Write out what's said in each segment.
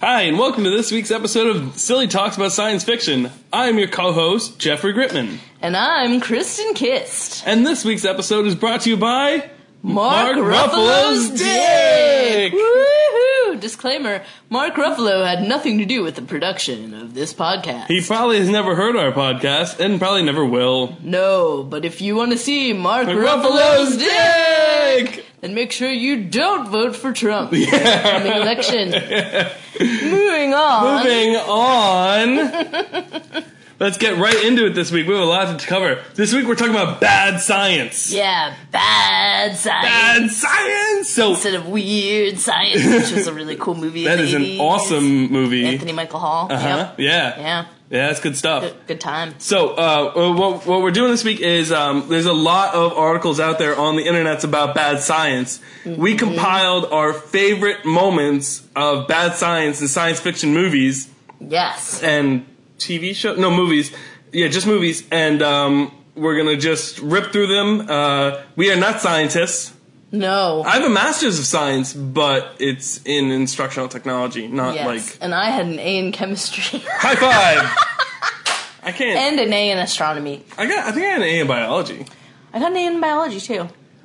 Hi, and welcome to this week's episode of Silly Talks About Science Fiction. I'm your co-host, Jeffrey Gritman. And I'm Kristen Kist. And this week's episode is brought to you by Mark, Ruffalo's dick! Woohoo! Disclaimer, Mark Ruffalo had nothing to do with the production of this podcast. He probably has never heard our podcast and probably never will. no, but if you want to see Mark, Ruffalo's Ruffalo's dick, dick! Then make sure you don't vote for Trump in the election. Moving on. Moving on. Let's get right into it this week. We have a lot to cover. This week we're talking about bad science. Yeah, bad science. Bad science! So, Instead of weird science, which was a really cool movie. that is the an awesome movie. Anthony Michael Hall. Uh-huh. Yep. Yeah. Yeah. Yeah, that's good stuff. Good, good time. So, uh, what, what we're doing this week is um, there's a lot of articles out there on the internets about bad science. We compiled our favorite moments of bad science in science fiction movies Yes. and TV show. No, movies. Yeah, just movies. And um, we're gonna just rip through them. Uh, we are not scientists. No. I have a master's of science, but it's in instructional technology, not yes. like and I had an A in chemistry high five. I can't. and an A in astronomy. I got. I think I had an A in biology. I got an A in biology too.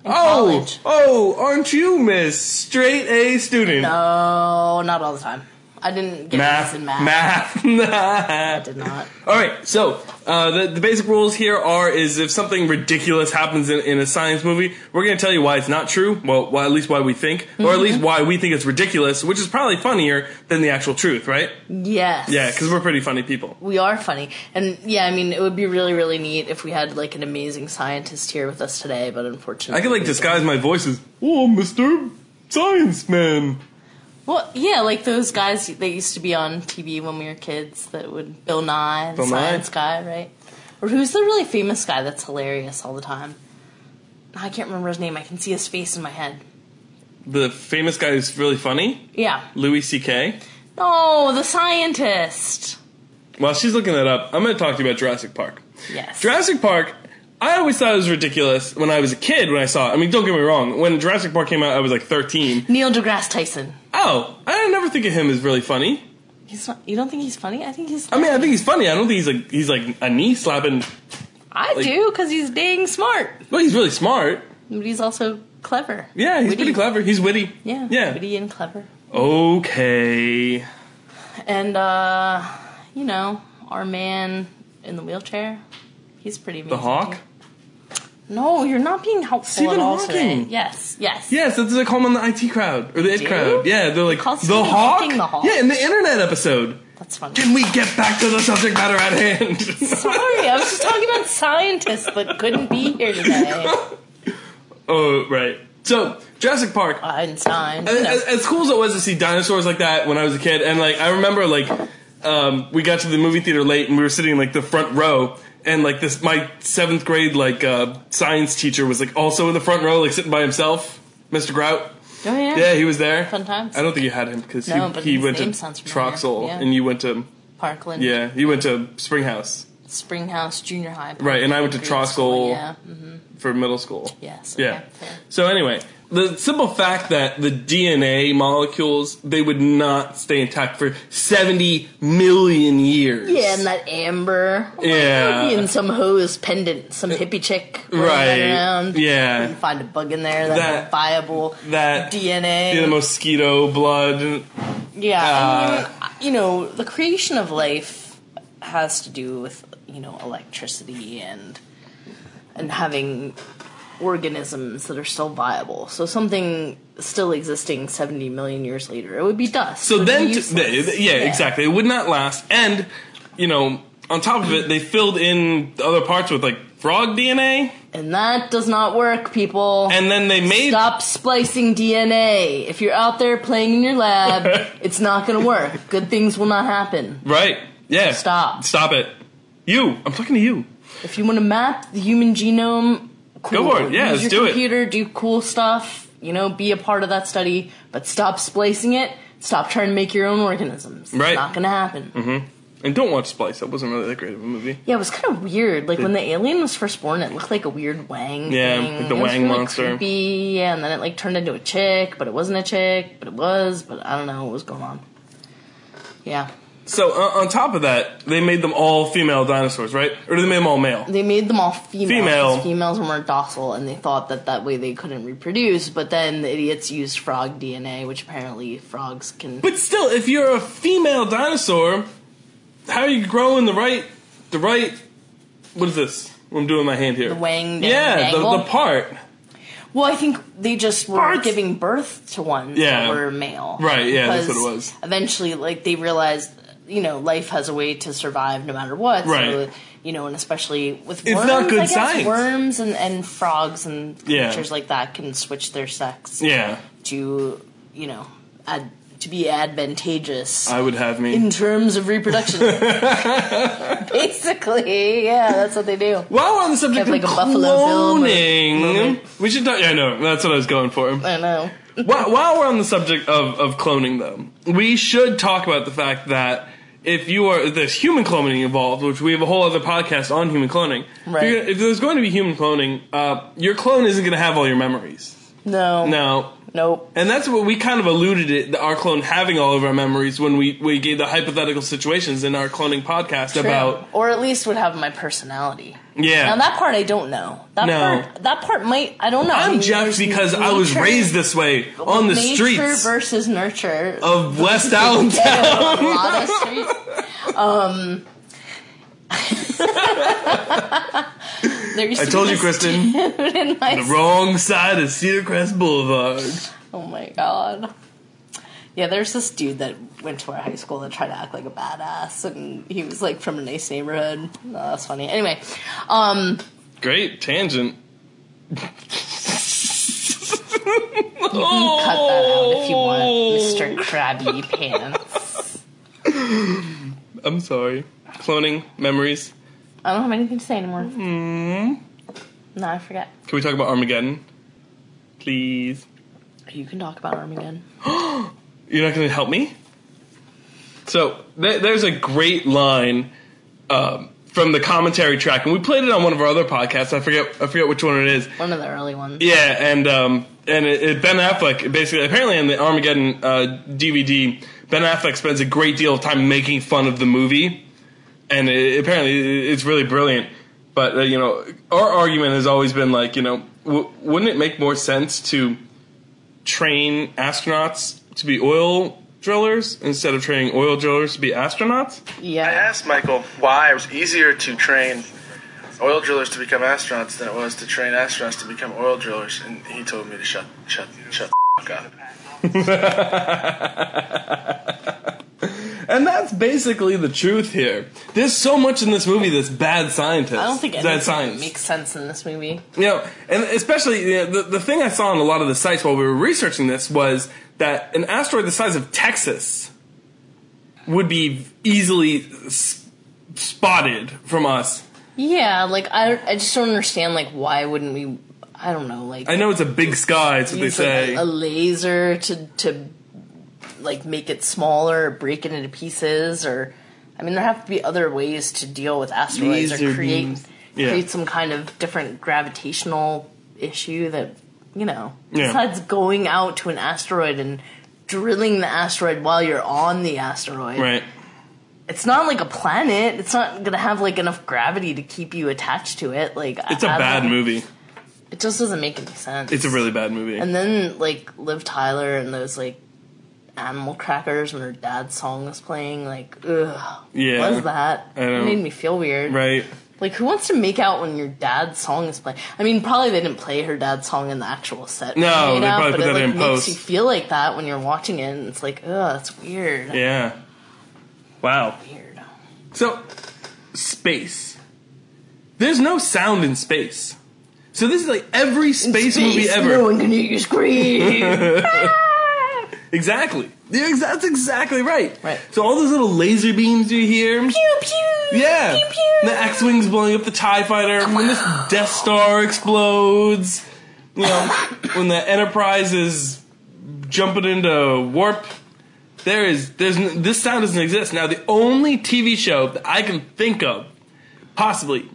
In Oh, college. oh, aren't you Miss Straight A student? No, not all the time. I didn't get Math, in math. I math. did not. All right, so uh, the, the basic rules here are: is if something ridiculous happens in, in a science movie, we're going to tell you why it's not true. Well, why, at least why we think, or at least Mm-hmm. why we think it's ridiculous, which is probably funnier than the actual truth, right? Yes. Yeah, because we're pretty funny people. we are funny. And yeah, I mean, it would be really, really neat if we had like an amazing scientist here with us today, but unfortunately. I could like we disguise my voice as, "Oh, Mister Science Man." Well, yeah, like those guys that used to be on TV when we were kids that would Bill Nye, the Bill Nye? science guy, right? Or who's the really famous guy that's hilarious all the time? I can't remember his name. I can see his face in my head. The famous guy who's really funny, Yeah. Louis C.K. No, the scientist. While she's looking that up, I'm going to talk to you about Jurassic Park. Yes. Jurassic Park, I always thought it was ridiculous when I was a kid when I saw it. I mean, don't get me wrong. When Jurassic Park came out, I was like 13. Neil deGrasse Tyson. Oh, I never think of him as really funny. He's not. You don't think he's funny? I think he's. I mean, I think he's funny. I don't think he's like he's like a knee slapping. I like- do because he's dang smart, Well, he's really smart. but he's also clever. Yeah, he's Witty. pretty clever. He's witty. Yeah. Yeah. Witty and clever. Okay. And uh, you know, our man in the wheelchair, he's pretty amazing. The Hawk. too. No, you're not being helpful Stephen at all Hawking. today. Yes, yes. Yes, that's what they call him on the IT crowd or the IT Do? crowd. Yeah, they're like calls the Stephen Hawk. Hawking the Hawk. Yeah, in the internet episode. That's funny. Can we get back to the subject matter at hand? Sorry, I was just talking about scientists that couldn't be here today. oh, right. So Jurassic Park. Einstein. you know. as, as cool as it was to see dinosaurs like that when I was a kid, and like I remember like um, we got to the movie theater late and we were sitting in like the front row, and like this my seventh grade like uh, science teacher was like also in the front row, like sitting by himself, Mr. Grout. Oh yeah. Yeah, he was there. Fun times. I don't think you had him because No, he, he went to. Troxel Yeah. and you went to Parkland. yeah, you went to Springhouse Springhouse Junior High. Right, and I went to troxel Yeah. mhm, for middle school. Yes. Yeah. fair. So anyway, the simple fact that the DNA molecules they would not stay intact for 70 million years. Yeah, and that amber. Yeah. And some hose pendant, some hippie chick Right. around. You find a bug in there that, That- viable That DNA. yeah, the mosquito blood. yeah, uh, I mean, you know, the creation of life has to do with you know electricity and and having organisms that are still viable. So something still existing 70 million years later, it would be dust. So then, t- th- yeah, exactly. It would not last, and you know, on top of it, they filled in the other parts with like frog DNA, And that does not work, people. and then they made Stop splicing DNA. If you're out there playing in your lab, it's not going to work. Good things will not happen. right. Yeah, Stop. Stop it. You, I'm talking to you. If you want to map the human genome, cool. Go for it. Yeah, Use let's your do it. computer, do cool stuff. You know, be a part of that study, but stop splicing it. Stop trying to make your own organisms. Right. It's not going to happen. Mm-hmm. And don't watch Splice. That wasn't really that great of a movie. Yeah, it was kind of weird. Like when the alien was first born, it looked like a weird Wang. Yeah, thing. like the It was Wang really monster. Creepy. Yeah, and then it like turned into a chick, but it wasn't a chick, but it was. But I don't know what was going on. Yeah. So uh, on top of that, they made them all female dinosaurs, right? Or did they make them all male? They made them all female. Female. Females were more docile, and they thought that that way they couldn't reproduce. But then the idiots used frog DNA, which apparently frogs can. But still, if you're a female dinosaur, how are you growing the right, the right? What is this? What I'm doing my hand here. The wang dang Yeah, the, the part. Well, I think they just were Parts. giving birth to ones Yeah. that were male. Right, yeah, that's what it was. Eventually, like they realized, you know, life has a way to survive no matter what. So, Right. you know, and especially with It's worms, not good I guess, science. worms and, and frogs and Yeah. creatures like that can switch their sex Yeah, to, you know, ad, to be advantageous. I would have me. in terms of reproduction, basically, yeah, that's what they do. While on the subject Have, like, of a Buffalo Bill cloning, we should talk. Yeah, I know. That's what I was going for. I know. while, while we're on the subject of, of cloning, though, we should talk about the fact that if you are if there's human cloning involved, which we have a whole other podcast on human cloning. If, Right. gonna- if there's going to be human cloning, uh, your clone isn't going to have all your memories. No, No. nope. And that's what we kind of alluded it, our clone having all of our memories when we, we gave the hypothetical situations in our cloning podcast about or at least would have my personality. Yeah. Now that part I don't know. That No. part that part might I don't know. I I'm mean, Jeff because I was raised this way on the nature streets versus nurture. of West Allentown. lot of streets. Um, I to told you, Kristen. the wrong side of Cedar Crest Boulevard. Oh my god. Yeah, there's this dude that went to our high school that tried to act like a badass, and he was like from a nice neighborhood. Oh, that's funny. Anyway, um, Great tangent. you can cut that out if you want, Mr. Krabby Pants. I'm sorry. Cloning memories. I don't have anything to say anymore. Mm. No, I forget. Can we talk about Armageddon, please? You can talk about Armageddon. You're not going to help me? So, th- there's a great line um, from the commentary track, and we played it on one of our other podcasts. I forget, I forget which one it is. One of the early ones. Yeah, and um, and it, it, Ben Affleck basically, apparently, in the Armageddon uh, DVD, Ben Affleck spends a great deal of time making fun of the movie, and it, apparently, it's really brilliant. But uh, you know, our argument has always been like, you know, w- wouldn't it make more sense to train astronauts to be oil drillers instead of training oil drillers to be astronauts? Yeah. I asked Michael why it was easier to train oil drillers to become astronauts than it was to train astronauts to become oil drillers, and he told me to shut, shut, shut the fuck up. And that's basically the truth here. There's so much in this movie that's bad scientists. I don't think bad anything science. makes sense in this movie. You know, and especially you know, the the thing I saw on a lot of the sites while we were researching this was that an asteroid the size of Texas would be easily s- spotted from us. Yeah, like I, I just don't understand. Like, why wouldn't we? I don't know. Like, I know it's a big sky, that's what they use like, say. a, laser to to like make it smaller, or break it into pieces, or I mean, there have to be other ways to deal with asteroids Laser or create. Yeah. create some kind of different gravitational issue that you know. Yeah. Besides going out to an asteroid and drilling the asteroid while you're on the asteroid, right. it's not like a planet. It's not gonna have like enough gravity to keep you attached to it. Like It's a bad movie. It just doesn't make any sense. It's a really bad movie. And then like Liv Tyler and those like animal crackers when her dad's song was playing. Like, ugh, Yeah. what is that? It made me feel weird. right. Like, who wants to make out when your dad's song is playing? I mean, probably they didn't play her dad's song in the actual set. No, they out, probably but put it, that like, in makes post. you feel like that when you're watching it. And it's like, ugh, it's weird. Yeah. Wow. Weird. So, space. There's no sound in space. So this is like every space, movie ever. No one can hear you scream. Exactly. Yeah, That's exactly right. Right. So all those little laser beams you hear. pew pew. Yeah. Pew pew. The X-wings blowing up the Tie Fighter. When this Death Star explodes. You know, when the Enterprise is jumping into warp. There is there's this sound doesn't exist now. The only TV show that I can think of, possibly,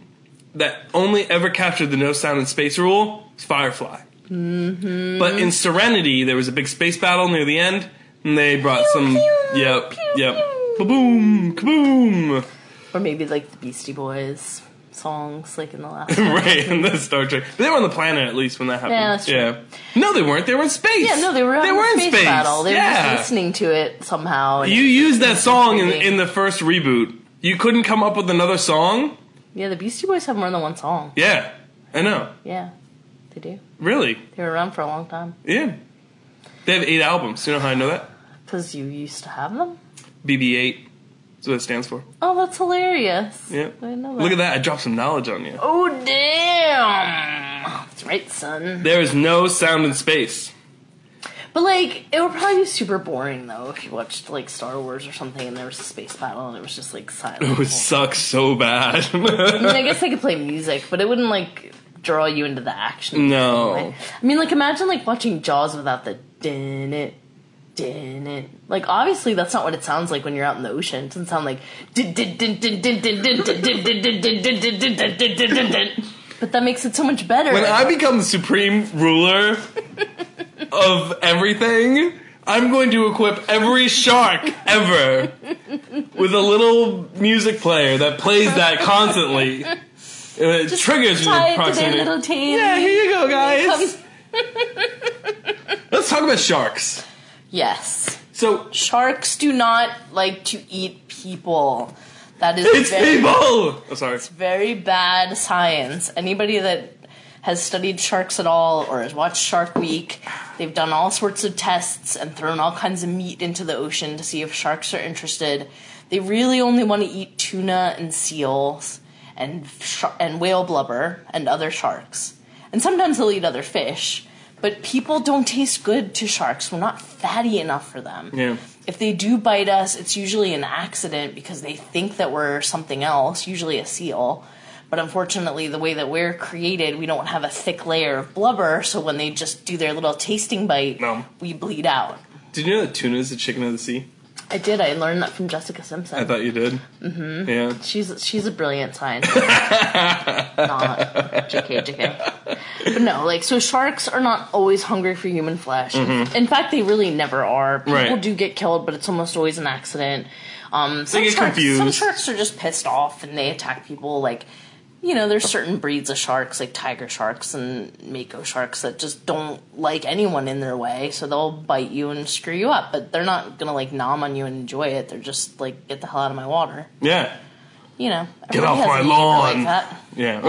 that only ever captured the no sound in space rule is Firefly. Mm-hmm. But in Serenity, there was a big space battle near the end, and they brought some. pew, yep, pew, yep. pew. Boom, kaboom. Or maybe like the Beastie Boys songs, like in the last. right, in the Star Trek. But they were on the planet at least when that happened. Yeah, that's true. Yeah. No, they weren't. They were in space. Yeah, no, they were on they the were in space, space. battle. They were just listening to it somehow. You it- used that song in, in the first reboot. You couldn't come up with another song? yeah, the Beastie Boys have more than one song. Yeah, I know. Yeah, they do. Really? They were around for a long time. Yeah. They have eight albums. You know how I know that? Because you used to have them? BB8. That's what it stands for. Oh, that's hilarious. Yeah. I that. Look at that. I dropped some knowledge on you. Oh, damn. That's right, son. There is no sound in space. But, like, it would probably be super boring, though, if you watched, like, Star Wars or something and there was a space battle and it was just, like, silent. It would suck so bad. I mean, I guess they could play music, but it wouldn't, like, draw you into the action. No. I mean, like, imagine, like, watching Jaws without the din it, didn't like obviously that's not what it sounds like when you're out in the ocean. It doesn't sound like but that makes it so much better. When I become supreme ruler of everything, I'm going to equip every shark ever with a little music player that plays that constantly. And it Just triggers you to little team. Yeah, here you go, guys. Let's talk about sharks. Yes. So Sharks do not like to eat people. That is it's very, people. Oh, sorry. It's very bad science. Anybody that has studied sharks at all or has watched Shark Week, they've done all sorts of tests and thrown all kinds of meat into the ocean to see if sharks are interested. They really only want to eat tuna and seals and sh- and whale blubber and other sharks. And sometimes they'll eat other fish. But people don't taste good to sharks. We're not fatty enough for them Yeah. if they do bite us, it's usually an accident because they think that we're something else, usually a seal. But unfortunately, the way that we're created, we don't have a thick layer of blubber, so when they just do their little tasting bite, No. we bleed out. Did you know that tuna is the chicken of the sea? I did. I learned that from Jessica Simpson. I thought you did. Mm-hmm. Yeah. She's she's a brilliant scientist. not JK JK. But no, like so sharks are not always hungry for human flesh. In fact, they really never are. People Mm-hmm. Right. do get killed, but it's almost always an accident. Um, some get sharks, Some sharks are just pissed off and they attack people. Like, you know, there's certain breeds of sharks, like tiger sharks and mako sharks, that just don't like anyone in their way, so they'll bite you and screw you up. But they're not gonna like nom on you and enjoy it. They're just like, get the hell out of my water Yeah. you know, Get off my lawn. Like. Yeah.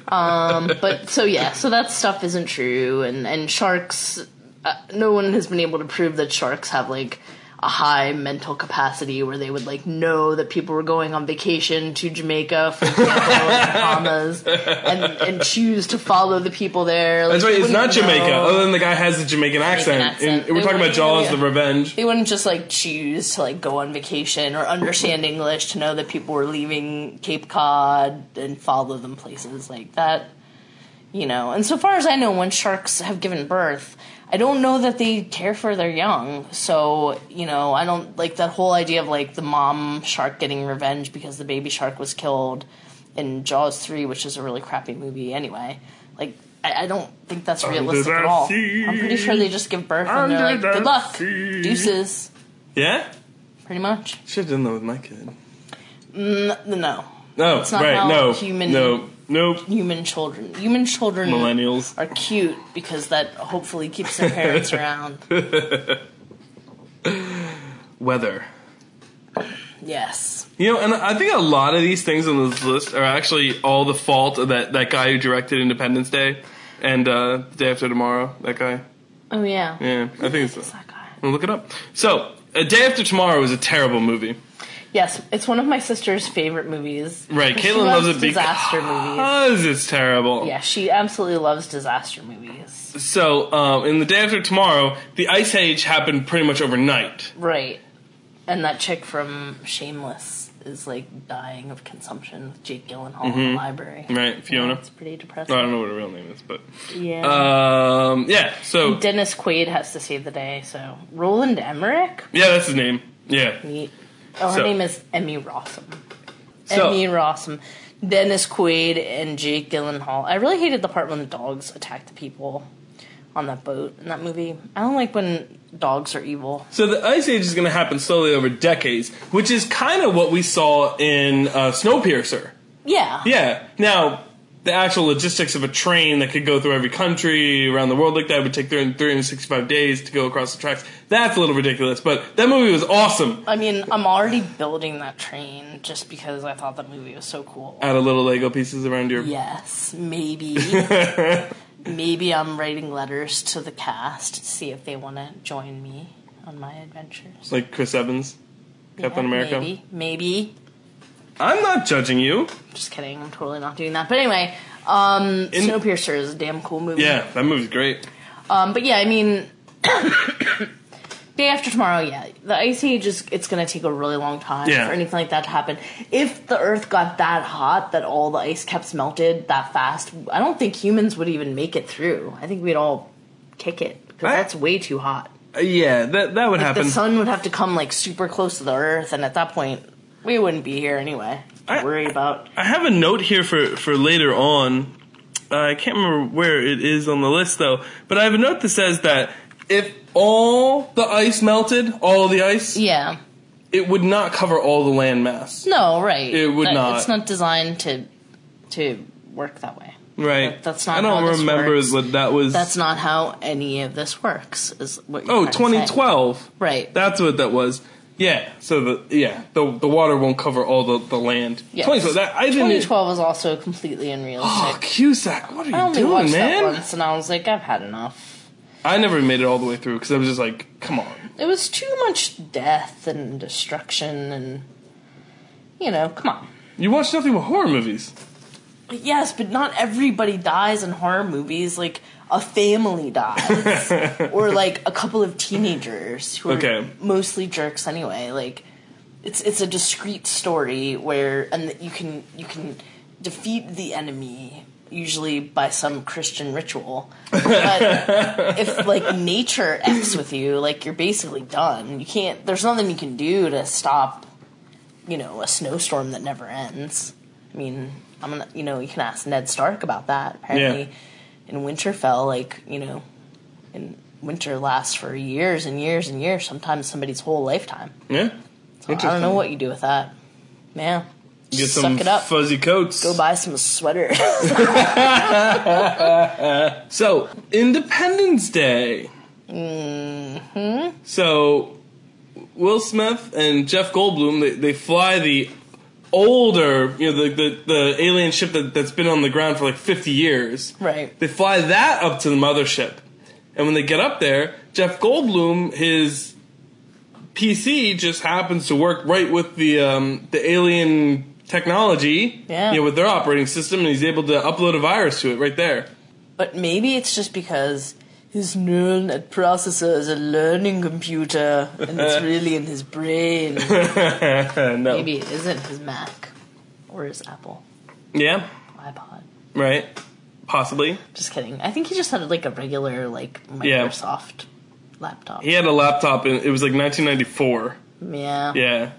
But so yeah, so that stuff isn't true, and and sharks. Uh, no one has been able to prove that sharks have like a high mental capacity where they would like know that people were going on vacation to Jamaica, for example, the Bahamas, and and choose to follow the people there. Like, That's right. It's not Jamaica. know. Other than the guy has a Jamaican accent. accent. And we're talking about Jaws. The Revenge. they wouldn't just like choose to like go on vacation or understand English to know that people were leaving Cape Cod and follow them places like that. You know, and so far as I know, when sharks have given birth, I don't know that they care for their young. So, you know, I don't like that whole idea of like the mom shark getting revenge because the baby shark was killed in Jaws 3, which is a really crappy movie anyway. Like, I, I don't think that's realistic the at all. sea. I'm pretty sure they just give birth and they're like, the good luck, sea." deuces, Yeah. pretty much. Should have done that with my kid. N- no, oh, No, not right? how No, human- no, nope. human children. Human children Millennials. are cute because that hopefully keeps their parents around. Weather. Yes. You know, and I think a lot of these things on this list are actually all the fault of that, that guy who directed Independence Day and uh, the Day After Tomorrow. That guy. Oh yeah. Yeah, I think it's. That guy. I'll look it up. So, A Day After Tomorrow is a terrible movie. Yes, it's one of my sister's favorite movies. Right, Caitlin loves it disaster movies. because it's terrible. Yeah, she absolutely loves disaster movies. So, um, in The Day After Tomorrow, the Ice Age happened pretty much overnight. Right. And that chick from Shameless is like dying of consumption with Jake Gyllenhaal in the library. Mm-hmm. Right, Fiona? Yeah, it's pretty depressing. I don't know what her real name is, but. Yeah. Um, yeah, so. Dennis Quaid has to save the day, so Roland Emmerich? Yeah, that's his name. Yeah. Neat. Oh, her So- name is Emmy Rossum. So- Emmy Rossum. Dennis Quaid and Jake Gyllenhaal. I really hated the part when the dogs attacked the people on that boat in that movie. I don't like when dogs are evil. So the ice age is going to happen slowly over decades, which is kind of what we saw in uh, Snowpiercer. Yeah. Yeah. Now, the actual logistics of a train that could go through every country around the world like that would take 365 days to go across the tracks. That's a little ridiculous, but that movie was awesome. I mean, I'm already building that train just because I thought that movie was so cool. Add a little Lego pieces around your. Yes, maybe. maybe I'm writing letters to the cast to see if they want to join me on my adventures. Like Chris Evans, Captain Yeah, America. Maybe. Maybe. I'm not judging you. Just kidding. I'm totally not doing that. But anyway, um, In- Snowpiercer is a damn cool movie. Yeah, that movie's great. Um, but yeah, I mean, day after tomorrow, yeah, the ice age is it's going to take a really long time Yeah. for anything like that to happen. If the Earth got that hot that all the ice caps melted that fast, I don't think humans would even make it through. I think we'd all kick it because that's way too hot. Uh, yeah, that that would happen. the sun would have to come like super close to the Earth, and at that point, we wouldn't be here anyway. I- worry about. I have a note here for, for later on. Uh, I can't remember where it is on the list though, but I have a note that says that if all the ice melted, all the ice, Yeah. it would not cover all the land mass. No, right. It would That- not. It's not designed to to work that way. Right. That- that's not I don't remember what that was. That's not how any of this works. Is what? You're oh, trying to say. 2012. Right. That's what that was. Yeah. So the yeah the the water won't cover all the, the land. Yes. 2012. That I didn't. 2012 was also completely unrealistic. Oh. Cusack, what are I you only doing, watched man? that once, and I was like, I've had enough. I never made it all the way through because I was just like, come on. It was too much death and destruction, and you know, come on. You watch nothing but horror movies. Yes, but not everybody dies in horror movies. Like a family dies, or like a couple of teenagers who are mostly jerks anyway. Like it's it's a discrete story where and you can you can defeat the enemy usually by some Christian ritual. But if like nature f's with you, like you're basically done. You can't. There's nothing you can do to stop. You know, a snowstorm that never ends. I mean, I'm gonna. You know, you can ask Ned Stark about that. Apparently, Yeah. In Winterfell, like you know, and winter lasts for years and years and years. Sometimes somebody's whole lifetime. Yeah. I don't know what you do with that. Yeah. Get some suck it up. fuzzy coats. Go buy some sweater. So, Independence Day. Mm-hmm. So, Will Smith and Jeff Goldblum, they, they fly the older, you know, the, the, the alien ship that, that's been on the ground for like 50 years. right. They fly that up to the mothership. And when they get up there, Jeff Goldblum, his PC just happens to work right with the um, the alien technology, Yeah. you know, with their operating system, and he's able to upload a virus to it right there. But maybe it's just because his neural net processor is a learning computer and it's really in his brain. no. Maybe it isn't his Mac or his Apple Yeah, iPod. right. Possibly. Just kidding. I think he just had like a regular like Yeah. Microsoft laptop. He had a laptop, and it was like 1994. Yeah. yeah.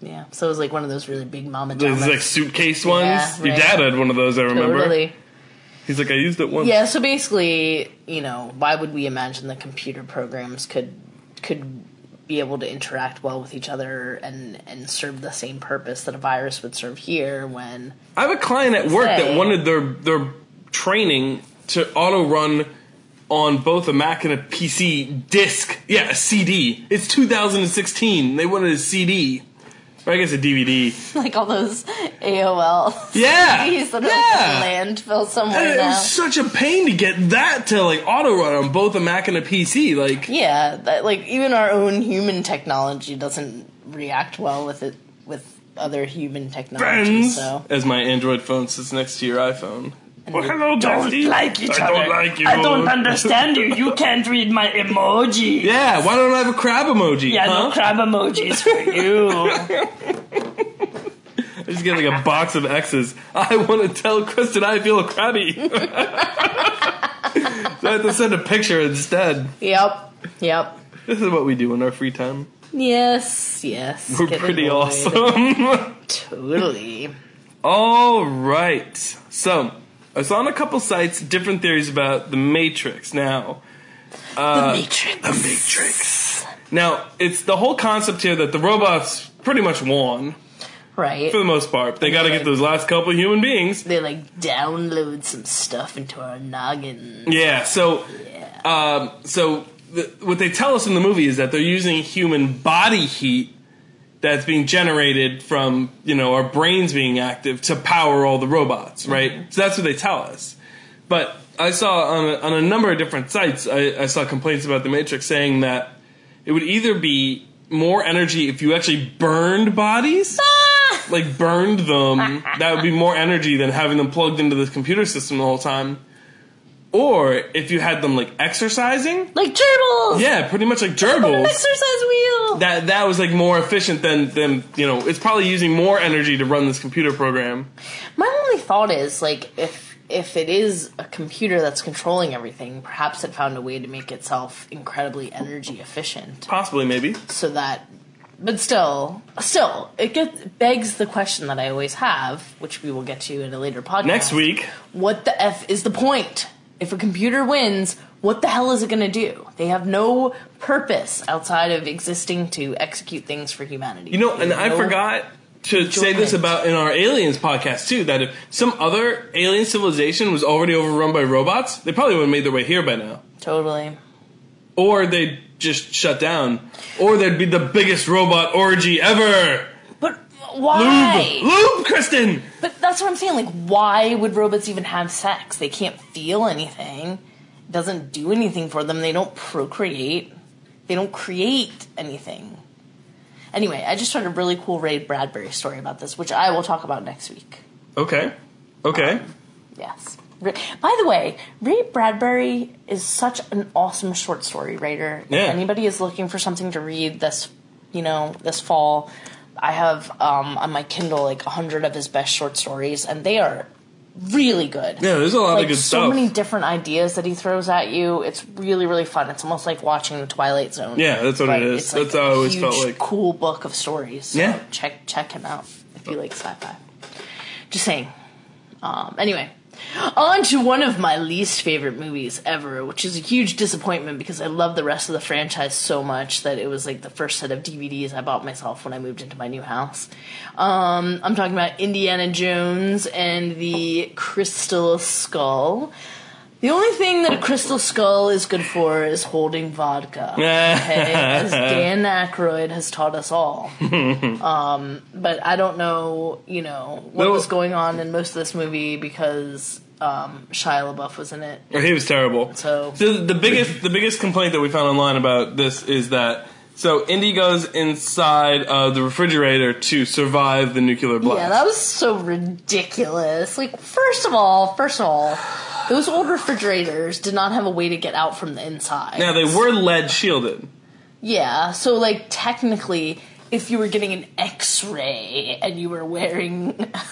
Yeah, So it was like one of those really big mama those jamas. like suitcase ones. Yeah, Your right. dad had one of those. I remember. Totally. He's like, I used it once. Yeah, so basically, you know, why would we imagine that computer programs could could be able to interact well with each other and and serve the same purpose that a virus would serve here when I have a client at work that wanted their their training to auto run on both a Mac and a PC disc. Yeah, a CD. It's 2016. They wanted a CD. Or I guess a DVD. like all those AOL Yeah. CDs that are yeah. like landfill somewhere And it now. was such a pain to get that to like auto run on both a Mac and a PC. Like, yeah, that, like even our own human technology doesn't react well with it with other human technology. friends, So as my Android phone sits next to your iPhone. Well, hello, don't Dusty. like each I other. don't like you. I don't understand you. You can't read my emoji. Yeah, why don't I have a crab emoji? Yeah, huh? no crab emojis for you. I just get like a box of X's. I want to tell Kristen I feel crabby. so I have to send a picture instead. yep. Yep. This is what we do in our free time. Yes, yes. We're Get pretty annoyed. awesome. Totally. All right. So I saw on a couple sites different theories about the Matrix. Now, the Matrix. The Matrix. Now, it's the whole concept here that the robots pretty much won Right. for the most part. They got to get those last couple human beings. they like download some stuff into our noggin. Yeah. So, Yeah. um, so the, what they tell us in the movie is that they're using human body heat that's being generated from you know our brains being active to power all the robots, mm-hmm. right? So that's what they tell us. But I saw on a, on a number of different sites, I, I saw complaints about the Matrix saying that it would either be more energy if you actually burned bodies, like burned them. that would be more energy than having them plugged into this computer system the whole time. Or if you had them like exercising, like gerbils. yeah, pretty much like An gerbils. exercise wheel. That that was like more efficient than than you know. It's probably using more energy to run this computer program. My only thought is like if if it is a computer that's controlling everything, perhaps it found a way to make itself incredibly energy efficient, Possibly, maybe. so that. But still, still, it gets begs the question that I always have, which we will get to in a later podcast. Next week, what the f is the point? If a computer wins, what the hell is it going to do? They have no purpose outside of existing to execute things for humanity. you know, and have I forgot to say this about in our aliens podcast too. That if some other alien civilization was already overrun by robots, they probably would have made their way here by now. Totally. Or they'd just shut down. Or there'd be the biggest robot orgy ever. Why? Lube, lube, Kristen. But that's what I'm saying. Like, why would robots even have sex? They can't feel anything. It doesn't do anything for them. They don't procreate. They don't create anything. Anyway, I just read a really cool Ray Bradbury story about this, which I will talk about next week. Okay, okay. Um, yes. By the way, Ray Bradbury is such an awesome short story writer. Yeah. If anybody is looking for something to read this, you know, this fall, I have um, on my Kindle like a hundred of his best short stories, and they are really good. Yeah, there's a lot like of good so stuff. So many different ideas that he throws at you. It's really really fun. It's almost like watching the Twilight Zone. Yeah, that's what it is. It's like That's how I always felt like. cool book of stories. So Yeah. check check him out if you like sci-fi. Just saying. Um, anyway, on to one of my least favorite movies ever, which is a huge disappointment because I love the rest of the franchise so much that it was like the first set of DVDs I bought myself when I moved into my new house. Um, I'm talking about Indiana Jones and the Crystal Skull. The only thing that a crystal skull is good for is holding vodka. Okay, as Dan Aykroyd has taught us all. Um, but I don't know, you know, what No. was going on in most of this movie because um, Shia LaBeouf was in it. He was terrible. So- the biggest the biggest complaint that we found online about this is that so Indy goes inside of the refrigerator to survive the nuclear blast. Yeah, that was so ridiculous. Like, first of all, first of all, those old refrigerators did not have a way to get out from the inside. now they were lead shielded. Yeah, so like technically, if you were getting an X-ray and you were wearing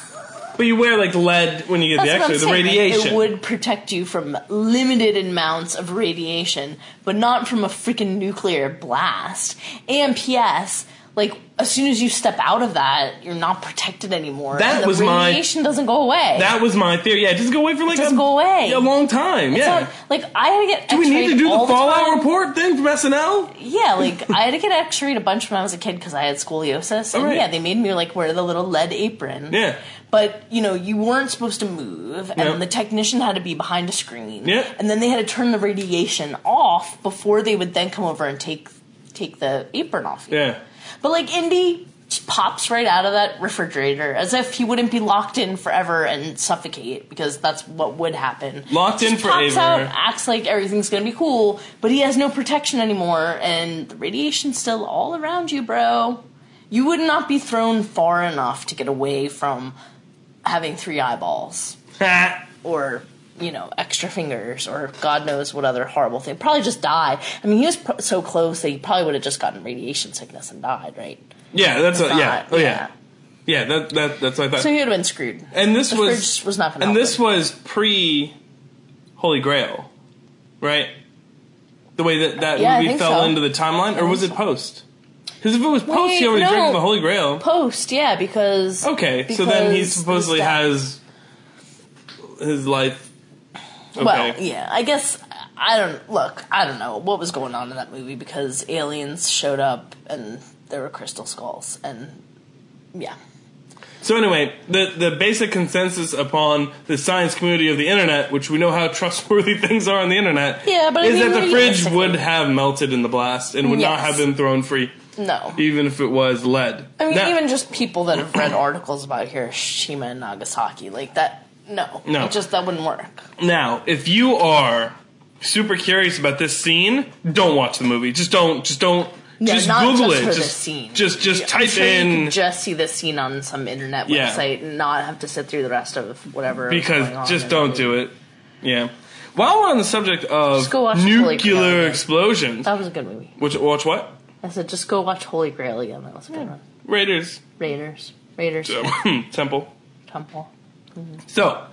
But you wear like lead when you get That's the X-ray, the radiation. it would protect you from limited amounts of radiation, but not from a freaking nuclear blast. And P.S. Like as soon as you step out of that, you're not protected anymore. That the was my- radiation doesn't go away. that was my theory. Yeah, it just go away for like doesn't a, go away. a long time. It's yeah. not- like I had to get. do we need to do the Fallout time. report thing from SNL? Yeah, like I had to get X-rayed a bunch when I was a kid because I had scoliosis, and Alright. yeah, they made me like wear the little lead apron. Yeah. But you know, you weren't supposed to move, and Yeah. the technician had to be behind a screen. Yeah. And then they had to turn the radiation off before they would then come over and take take the apron off. you. Yeah. But like Indy pops right out of that refrigerator as if he wouldn't be locked in forever and suffocate because that's what would happen. Locked in Just pops out, acts like everything's gonna be cool, but he has no protection anymore, and the radiation's still all around you, bro. You would not be thrown far enough to get away from having three eyeballs or you know extra fingers or god knows what other horrible thing probably just die i mean he was pr- so close that he probably would have just gotten radiation sickness and died right yeah, that's a, yeah. Oh yeah. Yeah, that, that that's what I thought. so he would have been screwed and this the was was not And this him. was pre Holy Grail, right? The way that that Yeah, movie fell so. into the timeline, or was it post? Because if it was post, Wait, he already no. drank the Holy Grail. post yeah because Okay, so then he supposedly has his life. Okay. well yeah i guess I don't look. I don't know what was going on in that movie because aliens showed up and there were crystal skulls and yeah. So anyway, the the basic consensus upon the science community of the internet, which we know how trustworthy things are on the internet, Yeah, but I is mean, that the fridge would have melted in the blast and would not have been thrown free, No. even if it was lead. I mean, Now- even just people that have read articles about Hiroshima and Nagasaki, like that. No, No. it just that wouldn't work. Now, if you are super curious about this scene, don't watch the movie. Just don't. Just don't. Yeah, just Google just it. for just, this scene. Just just I'm type sure in just see this scene on some internet Yeah. website and not have to sit through the rest of whatever. because just don't do it. Yeah. While we're on the subject of Just go watch Holy Grail nuclear explosions, That was a good movie. which watch what? I said, just go watch Holy Grail again. That was a good one. Raiders Raiders, Raiders, Temple. Temple. So,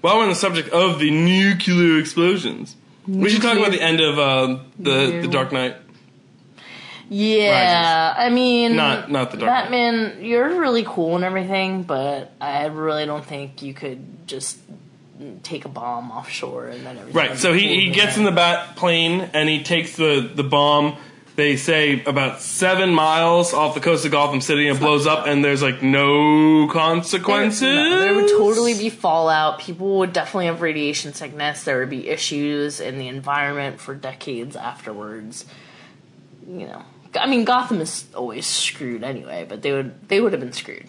while we're on the subject of the nuclear explosions, we should talk about the end of uh, the the Dark Knight. Yeah, I mean, Not- not the Dark Knight. Batman. You're really cool and everything, but I really don't think you could just take a bomb offshore and then everything. Right. So he, he gets in the bat plane and he takes the the bomb. They say about seven miles off the coast of Gotham City and it blows up, and there's like no consequences. No, there would totally be fallout. People would definitely have radiation sickness. There would be issues in the environment for decades afterwards. You know, I mean, Gotham is always screwed anyway, but they would they would have been screwed.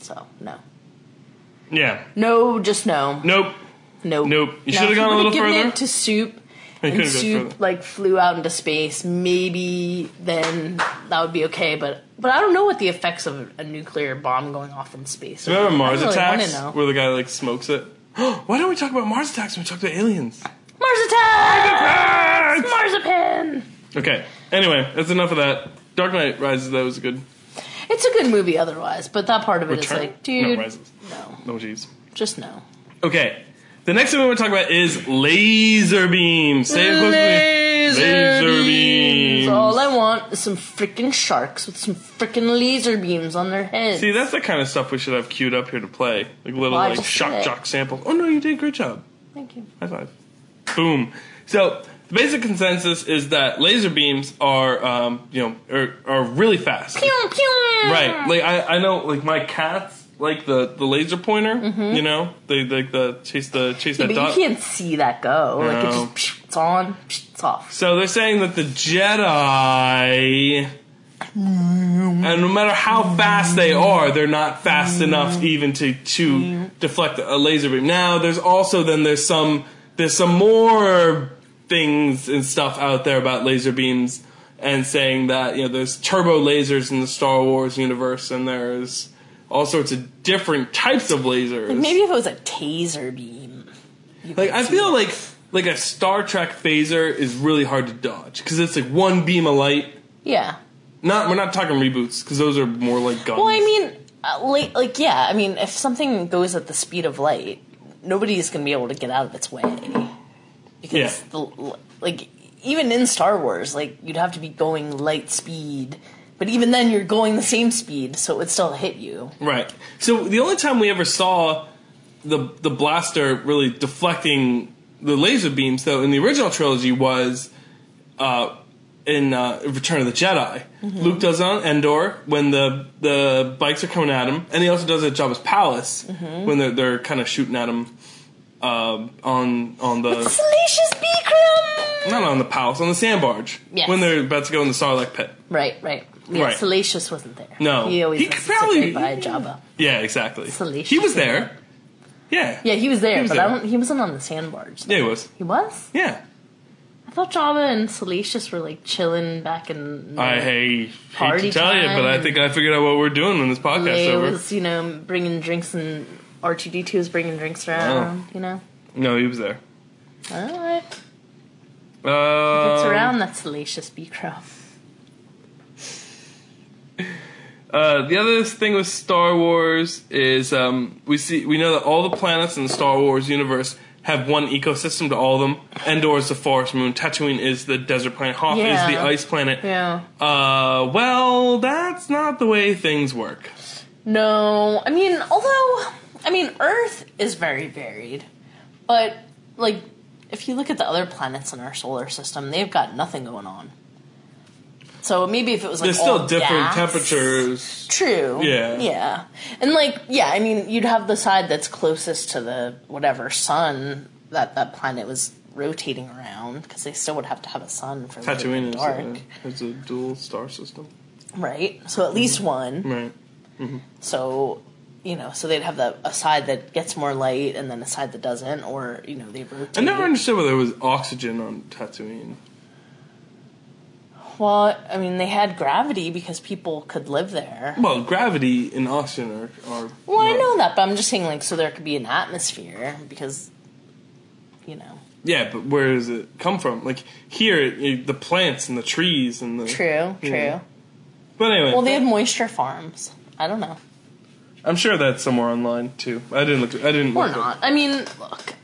So no, Yeah. no, just no, Nope. no, Nope. You should've gone a little further. It to Soup. And Soup like flew out into space. Maybe then that would be okay, but but I don't know what the effects of a nuclear bomb going off in space. are. Remember Mars really Attacks, where the guy like smokes it? Why don't we talk about Mars Attacks when we talk about aliens? Mars attack! Marzipan! Okay. Anyway, that's enough of that. Dark Knight Rises That was good It's a good movie otherwise, but that part of it is return. like, dude, no, Rises. no, No, jeez. just no. Okay. The next thing we want to talk about is laser beams. Say it close to. Laser beams. All I want is some freaking sharks with some freaking laser beams on their heads. See, that's the kind of stuff we should have queued up here to play. Like little Well, like shock jock samples. Oh no, you did a great job. Thank you. High five. Boom. So the basic consensus is that laser beams are, um, you know, are, are really fast. Pew, pew. Right. Like I, I know, like my cats like the, the laser pointer. You know, they like the chase the chase Mm-hmm. Yeah, that but dot. you can't see that go. Like it just it's on, psh, it's off. So they're saying that the Jedi, and no matter how fast they are, they're not fast enough even to to deflect a laser beam. Now, there's also then there's some there's some more things and stuff out there about laser beams and saying that you know there's turbo lasers in the Star Wars universe and there's all sorts of different types of lasers. Maybe if it was a taser beam. Like I feel like like a Star Trek phaser is really hard to dodge because it's like one beam of light. Yeah. Not we're not talking reboots because those are more like guns. Well, I mean, uh, like, like, yeah, I mean, if something goes at the speed of light, nobody's going to be able to get out of its way. Because, Yeah. the, like, even in Star Wars, like, you'd have to be going light speed, but even then you're going the same speed, so it would still hit you. right. So the only time we ever saw the the blaster really deflecting the laser beams, though, in the original trilogy was uh, in uh, Return of the Jedi. Mm-hmm. Luke does it on Endor when the the bikes are coming at him, and he also does it at Jabba's palace Mm-hmm. when they're they're kind of shooting at him. Um, on on the Salacious B. Crumb! not on the palace on the sand barge Yes. when they're about to go in the Sarlacc pit. Right, right. Yeah, Right. Salacious wasn't there. No. He always He could probably- by Jabba. Yeah, exactly. Salacious. He was there. Yeah. Yeah, he was there, was but there. I don't. He wasn't on the sand barge. Yeah, he was. He was. Yeah. I thought Jabba and Salacious were like chilling back in. I hate, hate Party to tell you, but I think I figured out what we're doing when this podcast over. was, you know, bringing drinks and R two D two was bringing drinks around. You know, No, he was there. all right. Uh, It's around that Salacious B. Crumb. Uh, the other thing with Star Wars is um, we see we know that all the planets in the Star Wars universe have one ecosystem to all of them. Endor is the forest moon. Tatooine is the desert planet. Hoth Yeah. is the ice planet. Yeah. Uh, well, that's not the way things work. No, I mean, although I mean, Earth is very varied, but like if you look at the other planets in our solar system, they've got nothing going on. So maybe if it was like There's still different gas- temperatures. True. Yeah. Yeah. And like, yeah, I mean, you'd have the side that's closest to the whatever sun that that planet was rotating around because they still would have to have a sun for Tatooine is dark, a, is a dual star system. right? So at least mm-hmm. one. Right. Mm-hmm. So, you know, so they'd have the a side that gets more light and then a side that doesn't, or you know, they rotate. I never understood why there was oxygen on Tatooine. Well, I mean, they had gravity because people could live there. Well, gravity in oxygen are. are Well, I know that, but I'm just saying, like, so there could be an atmosphere because, you know, Yeah, but where does it come from? Like here, it, the plants and the trees and the. true, true. Yeah. But anyway, Well, they have moisture farms. I don't know, I'm sure that's somewhere online too. I didn't look. I didn't. or look not. I mean, look,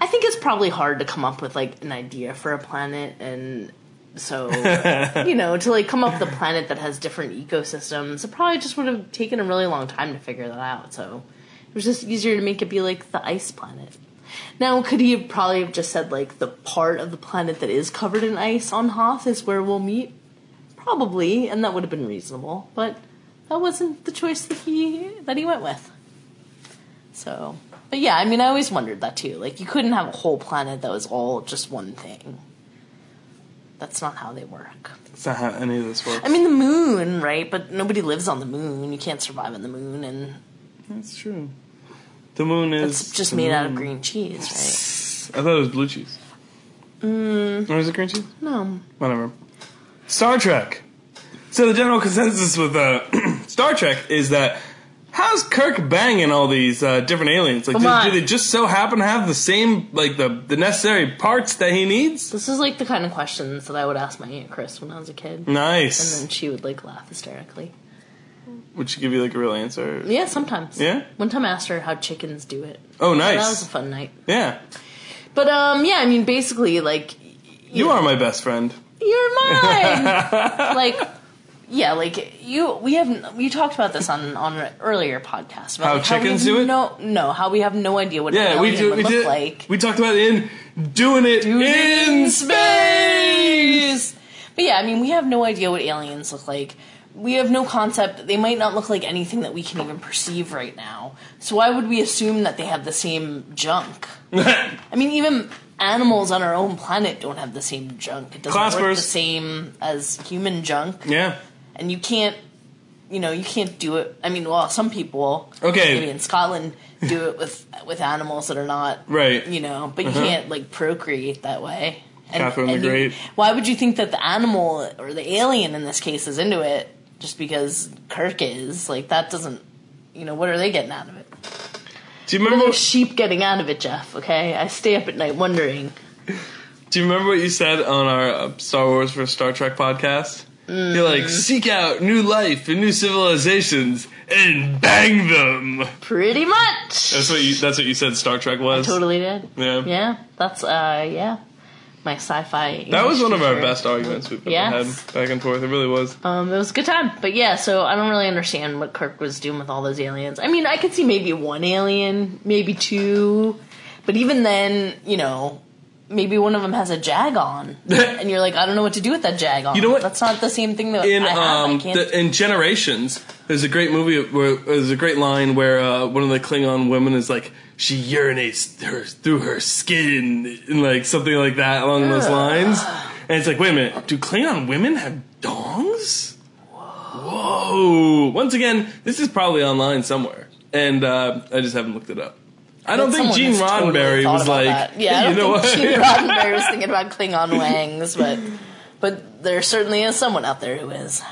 I think it's probably hard to come up with like an idea for a planet, and so you know, to like come up with a planet that has different ecosystems, it probably just would have taken a really long time to figure that out. So it was just easier to make it be like the ice planet. Now, could he have probably have just said like the part of the planet that is covered in ice on Hoth is where we'll meet? Probably, and that would have been reasonable, but that wasn't the choice that he that he went with. So, but yeah, I mean, I always wondered that too. Like, you couldn't have a whole planet that was all just one thing. That's not how they work. That's not how any of this works. I mean, the moon, right? But nobody lives on the moon. You can't survive on the moon, and that's true. The moon is it's just made out of green cheese, right? I thought it was blue cheese. Mm. Or is it green cheese? No. Whatever. Star Trek. So the general consensus with uh, Star Trek is that how's Kirk banging all these uh, different aliens? Like, Come do, on. do they just so happen to have the same, like the the necessary parts that he needs? This is like the kind of questions that I would ask my aunt Chris when I was a kid, Nice. and then she would like laugh hysterically. Would she give you like a real answer? Yeah, sometimes. Yeah? One time I asked her how chickens do it. Oh, So that was a fun night. Yeah. But um, yeah, I mean, basically, like You are my best friend. You're mine. like, yeah, like you. We have we talked about this on on an earlier podcast about How like, chickens have do it? No, no, how we have no idea what Yeah, we do. We look did. like. We talked about it in doing it in space. But yeah, I mean, we have no idea what aliens look like. We have no concept. They might not look like anything that we can even perceive right now. So why would we assume that they have the same junk? I mean, even animals on our own planet don't have the same junk. It doesn't work the same as human junk. yeah. And you can't you know you can't do it i mean well some people Okay. maybe in scotland do it with with animals that are not Right. you know but you Uh-huh. can't like procreate that way and, Catherine the and you- Great. why would you think that the animal or the alien in this case is into it just because kirk is like that doesn't you know what are they getting out of it Do you what remember? those sheep getting out of it jeff okay i stay up at night wondering Do you remember what you said on our uh, Star Wars versus Star Trek podcast? You're like, Mm. seek out new life and new civilizations and bang them. pretty much That's what you. That's what you said. Star Trek was. totally did Yeah. Yeah, that's uh yeah. My sci-fi. That was one of our teacher. best arguments we've ever Yes. had back and forth. It really was. Um, it was a good time, but yeah. So I don't really understand what Kirk was doing with all those aliens. I mean, I could see maybe one alien, maybe two, but even then, you know, maybe one of them has a jag on, and you're like, I don't know what to do with that jag on. You know what? That's not the same thing that in I have. um I can't. the, in Generations, there's a great movie where there's a great line where uh, one of the Klingon women is like she urinates her, through her skin and like something like that along those lines, and it's like wait a minute, do Klingon women have dongs? Whoa! Once again, this is probably online somewhere, and uh, I just haven't looked it up. I don't think Gene has totally Roddenberry was like, that. yeah, I you know think what? Gene Roddenberry was thinking about Klingon wangs, but but there certainly is someone out there who is.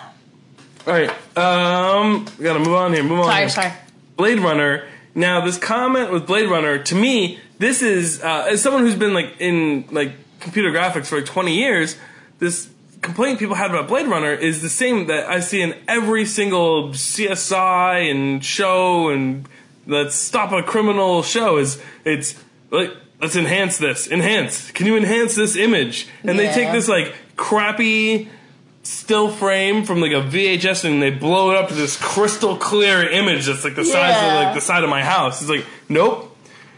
All right, um, we gotta move on here. Move on. Sorry, here. sorry. Blade Runner. Now, this comment with Blade Runner, to me, this is uh, as someone who's been like in like computer graphics for like 20 years. This complaint people had about Blade Runner is the same that I see in every single CSI and show and let's stop a criminal show. Is it's like let's enhance this, enhance. Can you enhance this image? And they take this like crappy still frame from like a VHS and they blow it up to this crystal clear image that's like the size of like the side of my house. It's like, nope.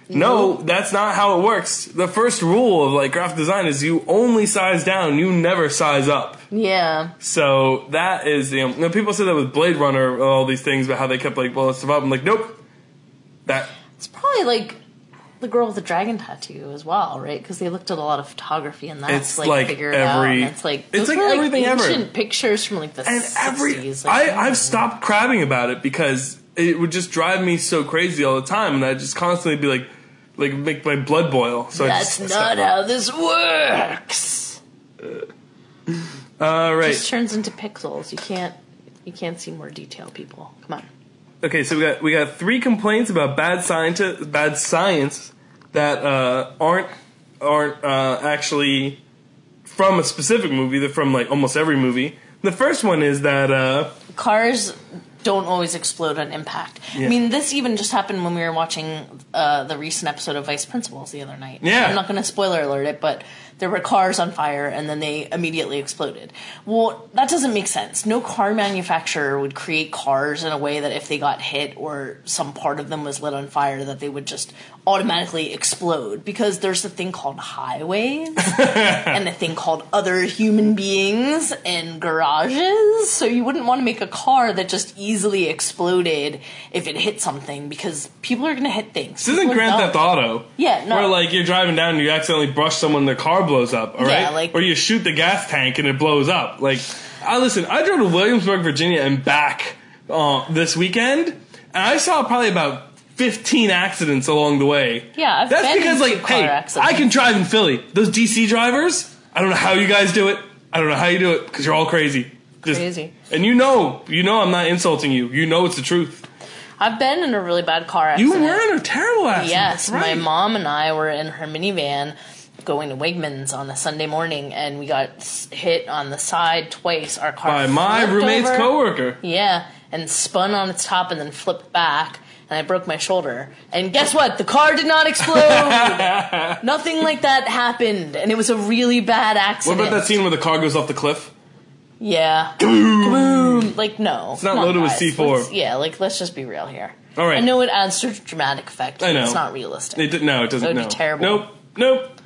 no, that's not how it works. The first rule of like graphic design is you only size down, you never size up. Yeah. So that is the. You know, people say that with Blade Runner, all these things about how they kept like blowing stuff up. I'm like, nope. That It's probably like the girl with the dragon tattoo as well, right? Because they looked at a lot of photography and that's It's like, like figure it out. every- And it's like it's like everything ever. ancient pictures from like the and every 60s. Like, I I've stopped crabbing about it because it would just drive me so crazy all the time, and I'd just constantly be like, like make my blood boil. So That's just, not how this works. All right. Just turns into pixels. You can't you can't see more detail, people. Come on. Okay, so we got we got three complaints about bad science bad science that uh, aren't aren't uh, actually from a specific movie. They're from like almost every movie. The first one is that uh, Cars don't always explode on impact. Yeah. I mean, this even just happened when we were watching uh, the recent episode of Vice Principals the other night. Yeah. I'm not going to spoiler alert it, but there were cars on fire and then they immediately exploded. Well, that doesn't make sense. No car manufacturer would create cars in a way that if they got hit or some part of them was lit on fire, that they would just automatically explode because there's a thing called highways and a thing called other human beings and garages. So you wouldn't want to make a car that just easily exploded if it hit something because people are going to hit things. this isn't Grand. Theft Auto. Yeah, no. Where like you're driving down and you accidentally brush someone, their car blows up. All right, Yeah, like- or you shoot the gas tank and it blows up. Like, I listen. I drove to Williamsburg, Virginia, and back uh, this weekend, and I saw probably about. 15 accidents along the way. Yeah, I've That's because, like, car hey, accidents. I can drive in Philly. Those DC drivers, I don't know how you guys do it. I don't know how you do it because you're all crazy. Just- Crazy. And you know, you know, I'm not insulting you. You know, it's the truth. I've been in a really bad car accident. You were in a terrible accident. Yes, right. my mom and I were in her minivan going to Wegmans on a Sunday morning, and we got hit on the side twice. Our car by my roommate's over. coworker. Yeah, and spun on its top and then flipped back, and I broke my shoulder. And guess what? The car did not explode. Nothing like that happened, and it was a really bad accident. What about that scene where the car goes off the cliff? Yeah. Kaboom! Like no, it's not loaded with C4. Yeah, like let's just be real here. All right. I know it adds to dramatic effect. I know. It's not realistic. It, no, it doesn't. That would be terrible. Nope. Nope.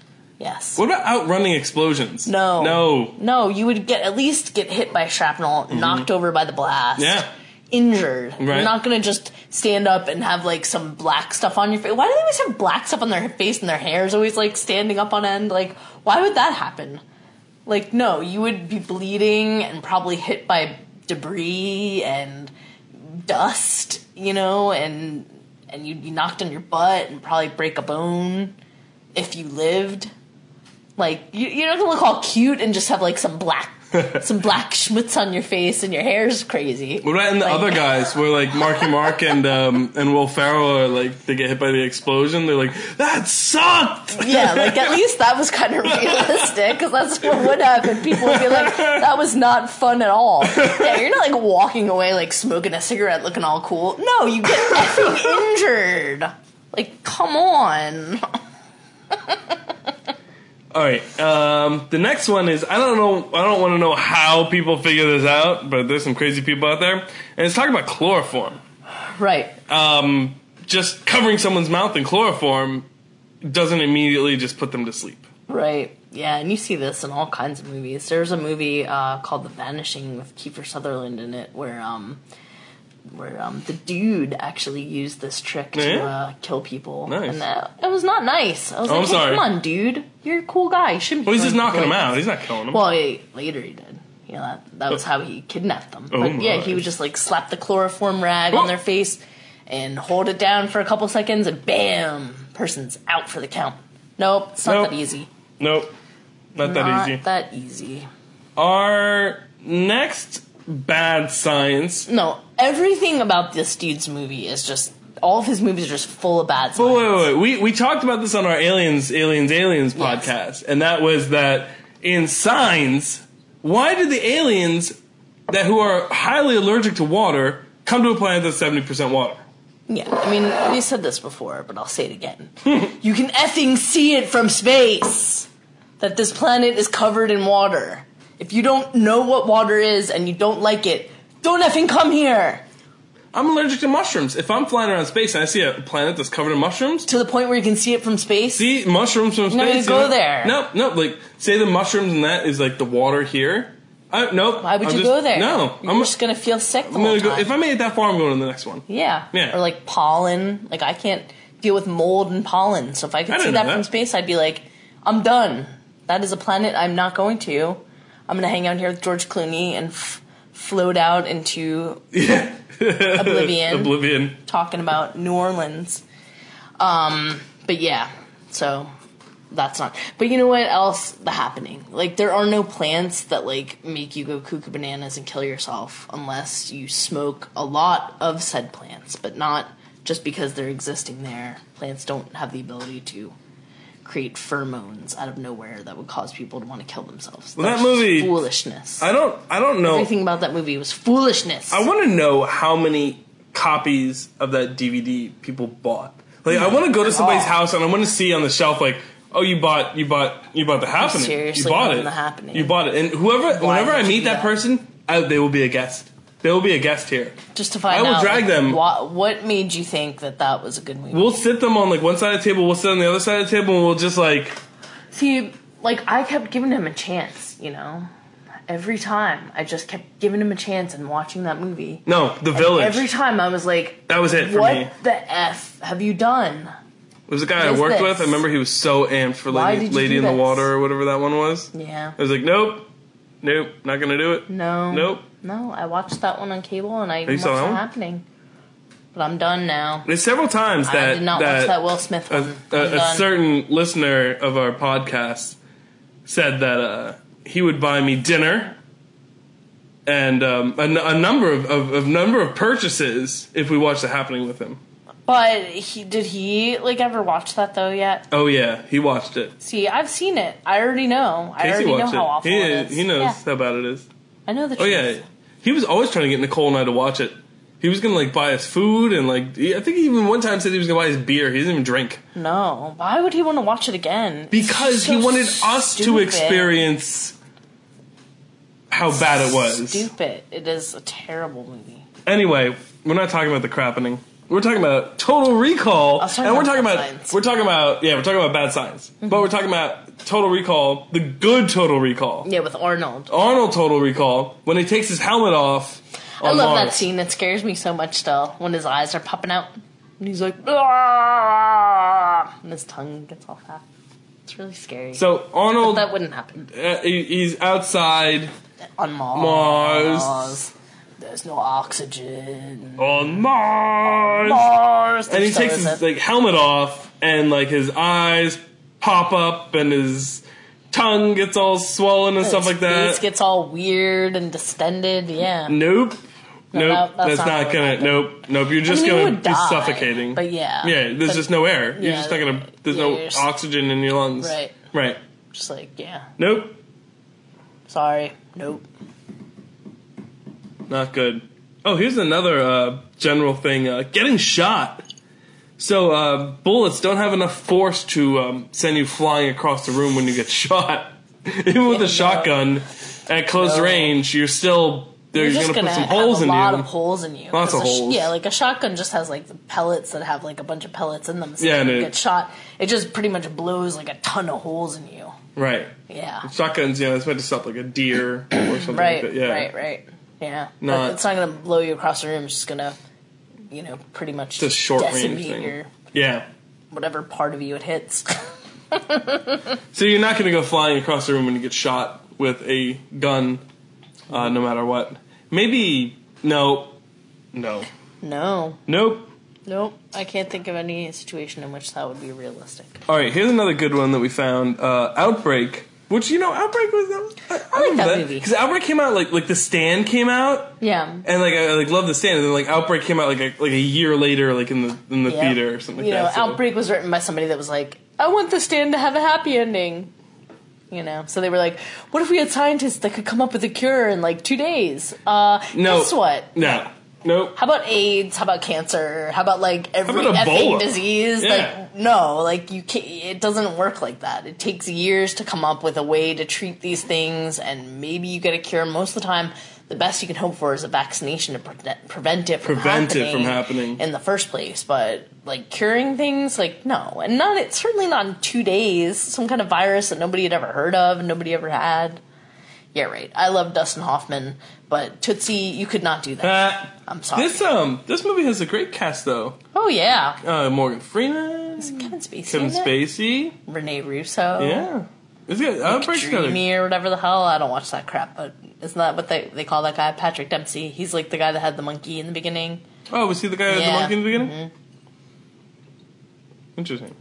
Yes. What about outrunning explosions? No. No. No, you would get at least get hit by shrapnel, knocked over by the blast. Mm-hmm. Yeah. Injured. Right. You're not gonna just stand up and have like some black stuff on your face. Why do they always have black stuff on their face and their hair is always like standing up on end? Like, why would that happen? Like, no, you would be bleeding and probably hit by debris and dust, you know, and and you'd be knocked on your butt and probably break a bone if you lived. Like you, you're not gonna look all cute and just have like some black, some black schmutz on your face and your hair's crazy. What about in the Like- other guys where like Marky Mark and um, and Will Ferrell are like they get hit by the explosion? They're like that sucked. Yeah, like at least that was kind of realistic because that's what would happen. People would be like, "That was not fun at all." Yeah, you're not like walking away like smoking a cigarette, looking all cool. No, you get effing injured. Like, come on. All right. Um, the next one is I don't know. I don't want to know how people figure this out, but there's some crazy people out there, and it's talking about chloroform. Right. Um, just covering someone's mouth in chloroform doesn't immediately just put them to sleep. Right. Yeah, and you see this in all kinds of movies. There's a movie uh, called The Vanishing with Kiefer Sutherland in it, where um, where um, the dude actually used this trick to Yeah? uh, kill people, Nice. and that, it was not nice. I was Oh, like, I'm hey, sorry. come on, dude, you're a cool guy. You shouldn't. be Well, he's just knocking them like out. this." He's not killing them. Well, he, later he did. Yeah, that, that was how he kidnapped them. Oh but yeah, my. he would just like slap the chloroform rag on Oh. their face and hold it down for a couple seconds, and bam, person's out for the count. Nope, it's not Nope. that easy. nope, not that Not easy. that easy. Our next bad science. No, everything about this dude's movie is just all of his movies are just full of bad Wait, signs. wait, wait. We we talked about this on our aliens, aliens, aliens Yes. podcast, and that was that in signs, why did the aliens that who are highly allergic to water come to a planet that's seventy percent water? Yeah, I mean, we said this before, but I'll say it again. you can effing see it from space that this planet is covered in water. If you don't know what water is and you don't like it, don't effing come here. I'm allergic to mushrooms. If I'm flying around space and I see a planet that's covered in mushrooms, To the point where you can see it from space. see mushrooms from space. gonna you go know? there. No, no. Like say the mushrooms and that is like the water here. I, nope. Why would I'm you just- go there? No, you're I'm, just gonna feel sick the I'm whole go. time. If I made it that far, I'm going to the next one. yeah. Yeah. Or like pollen. Like I can't deal with mold and pollen. So if I could I see didn't that, from space, I'd be like, I'm done. That is a planet I'm not going to. I'm gonna hang out here with George Clooney and f- float out into Yeah. Oblivion. Oblivion. talking about New Orleans. Um, but yeah, so that's not. But you know what else? The happening. Like there are no plants that like make you go cuckoo bananas and kill yourself unless you smoke a lot of said plants, but not just because they're existing there. Plants don't have the ability to create pheromones out of nowhere that would cause people to want to kill themselves. Well, that movie- foolishness. I don't. I don't know. Everything about that movie was foolishness. I want to know how many copies of that DVD people bought. Like, I want to go to somebody's all. house and I want to see on the shelf, like, oh, you bought, you bought, you bought the happening. seriously you bought bought it. The Happening. You bought it, and whoever, Why whenever I meet that, that? person, I, they will be a guest. They will be a guest here. just to find I will out, drag like, them. What, what made you think that that was a good movie? We'll sit them on like one side of the table. We'll sit on the other side of the table, and we'll just like, See, like I kept giving him a chance, you know. Every time, I just kept giving him a chance and watching that movie. no, the village. Every time, I was like, that was it for "What me. the f have you done?" It was a guy I worked this? with. I remember he was so amped for Why Lady, Lady in the? Water or whatever that one was. Yeah. I was like, nope, nope, not gonna do it. No. Nope. No, I watched that one on cable and I you watched that one? happening. But I'm done now. There's several times that I did not that watch that Will Smith a, one. a- a done. certain listener of our podcast said that uh, he would buy me dinner and um, a, n- a number of, of, of number of purchases if we watched the happening with him. But he did he like ever watch that though yet? Oh yeah, he watched it. See, I've seen it. I already know. I Casey already know watched how it. awful he, it is. he knows Yeah, how bad it is. I know the truth. Oh yeah, he was always trying to get Nicole and I to watch it. He was gonna like buy us food and like he- I think he even one time said he was gonna buy us beer. He doesn't even drink No. Why would he want to watch it again? because he So wanted us to stupid. experience how bad it was. Stupid. It is a terrible movie. Anyway, we're not talking about the crappening. We're talking about Total Recall, talking and we're talking Bad about Science. we're talking about yeah, we're talking about bad science, but we're talking about Total Recall, the good Total Recall, Yeah, with Arnold. Arnold Total Recall, when he takes his helmet off. I on love that scene. It scares me so much still when his eyes are popping out and he's like, "Ah," and his tongue gets all fat. It's really scary. So Arnold, that wouldn't happen uh, he- he's outside on Mars. Mars. There's no oxygen. on Mars, Mars. and he takes his like helmet off, and like his eyes pop up, and his tongue gets all swollen and stuff like that. Face gets all weird and distended. Yeah. Nope. No, nope. that- that's that's, not not, gonna. happen. Nope. Nope. You're just I mean, gonna be die, suffocating. but yeah. Yeah. There's just no air. You're yeah, just not gonna. There's yeah, no oxygen in your lungs. Right. Right. Just like, yeah. Nope. Sorry. Nope. Not good. Oh, here's another uh, general thing: uh, getting shot. So uh, bullets don't have enough force to um, send you flying across the room when you get shot. Even with a shotgun at close No. range, you're still they're You're just gonna, put some have holes a in lot you. of holes in you. Lots of a sh- holes. Yeah, like a shotgun just has like the pellets that have like a bunch of pellets in them. So Yeah, when and you it- get shot, it just pretty much blows like a ton of holes in you. Right. Yeah. Shotguns, you know, it's meant to stop like a deer or something Right. like that. Yeah. Right. Right. Yeah. Not- but it's not gonna blow you across the room. It's just gonna, you know, pretty much just short range thing. your Yeah. whatever part of you it hits. So you're not going to go flying across the room when you get shot with a gun, uh, no matter what. Maybe no, no, no. nope. Nope. I can't think of any situation in which that would be realistic. All right, here's another good one that we found. Uh, Outbreak, which you know, Outbreak was that. I, like that movie. because Outbreak came out like like the Stand came out, Yeah. and like I like love the Stand, and then like Outbreak came out like a, like a year later, like in the in the Yeah. theater or something. You like know, that. so- Outbreak was written by somebody that was like, I want the stand to have a happy ending. You know, so they were like, what if we had scientists that could come up with a cure in like two days? Uh, No, guess what? No, nope. How about AIDS? How about cancer? How about like every about effing disease? Yeah. Like, no, like you can't, it doesn't work like that. It takes years to come up with a way to treat these things, and maybe you get a cure. Most of the time, the best you can hope for is a vaccination to pre- prevent it from Prevent it happening from happening. in the first place. But like curing things, like no, and not it's certainly not in two days. Some kind of virus that nobody had ever heard of and nobody ever had. Yeah, right. I love Dustin Hoffman, but Tootsie, you could not do that. Uh, I'm sorry. This um this movie has a great cast though. oh yeah, Uh, Morgan Freeman, Kevin Spacey. Kevin? Spacey. Renee Russo. Yeah, it's good. I'm pretty sure. Dreamy or whatever the hell. I don't watch that crap, but isn't that what they they call that guy? Patrick Dempsey. He's like the guy that had the monkey in the beginning. Oh, was he the guy with the Mm-hmm. monkey in the beginning? Interesting.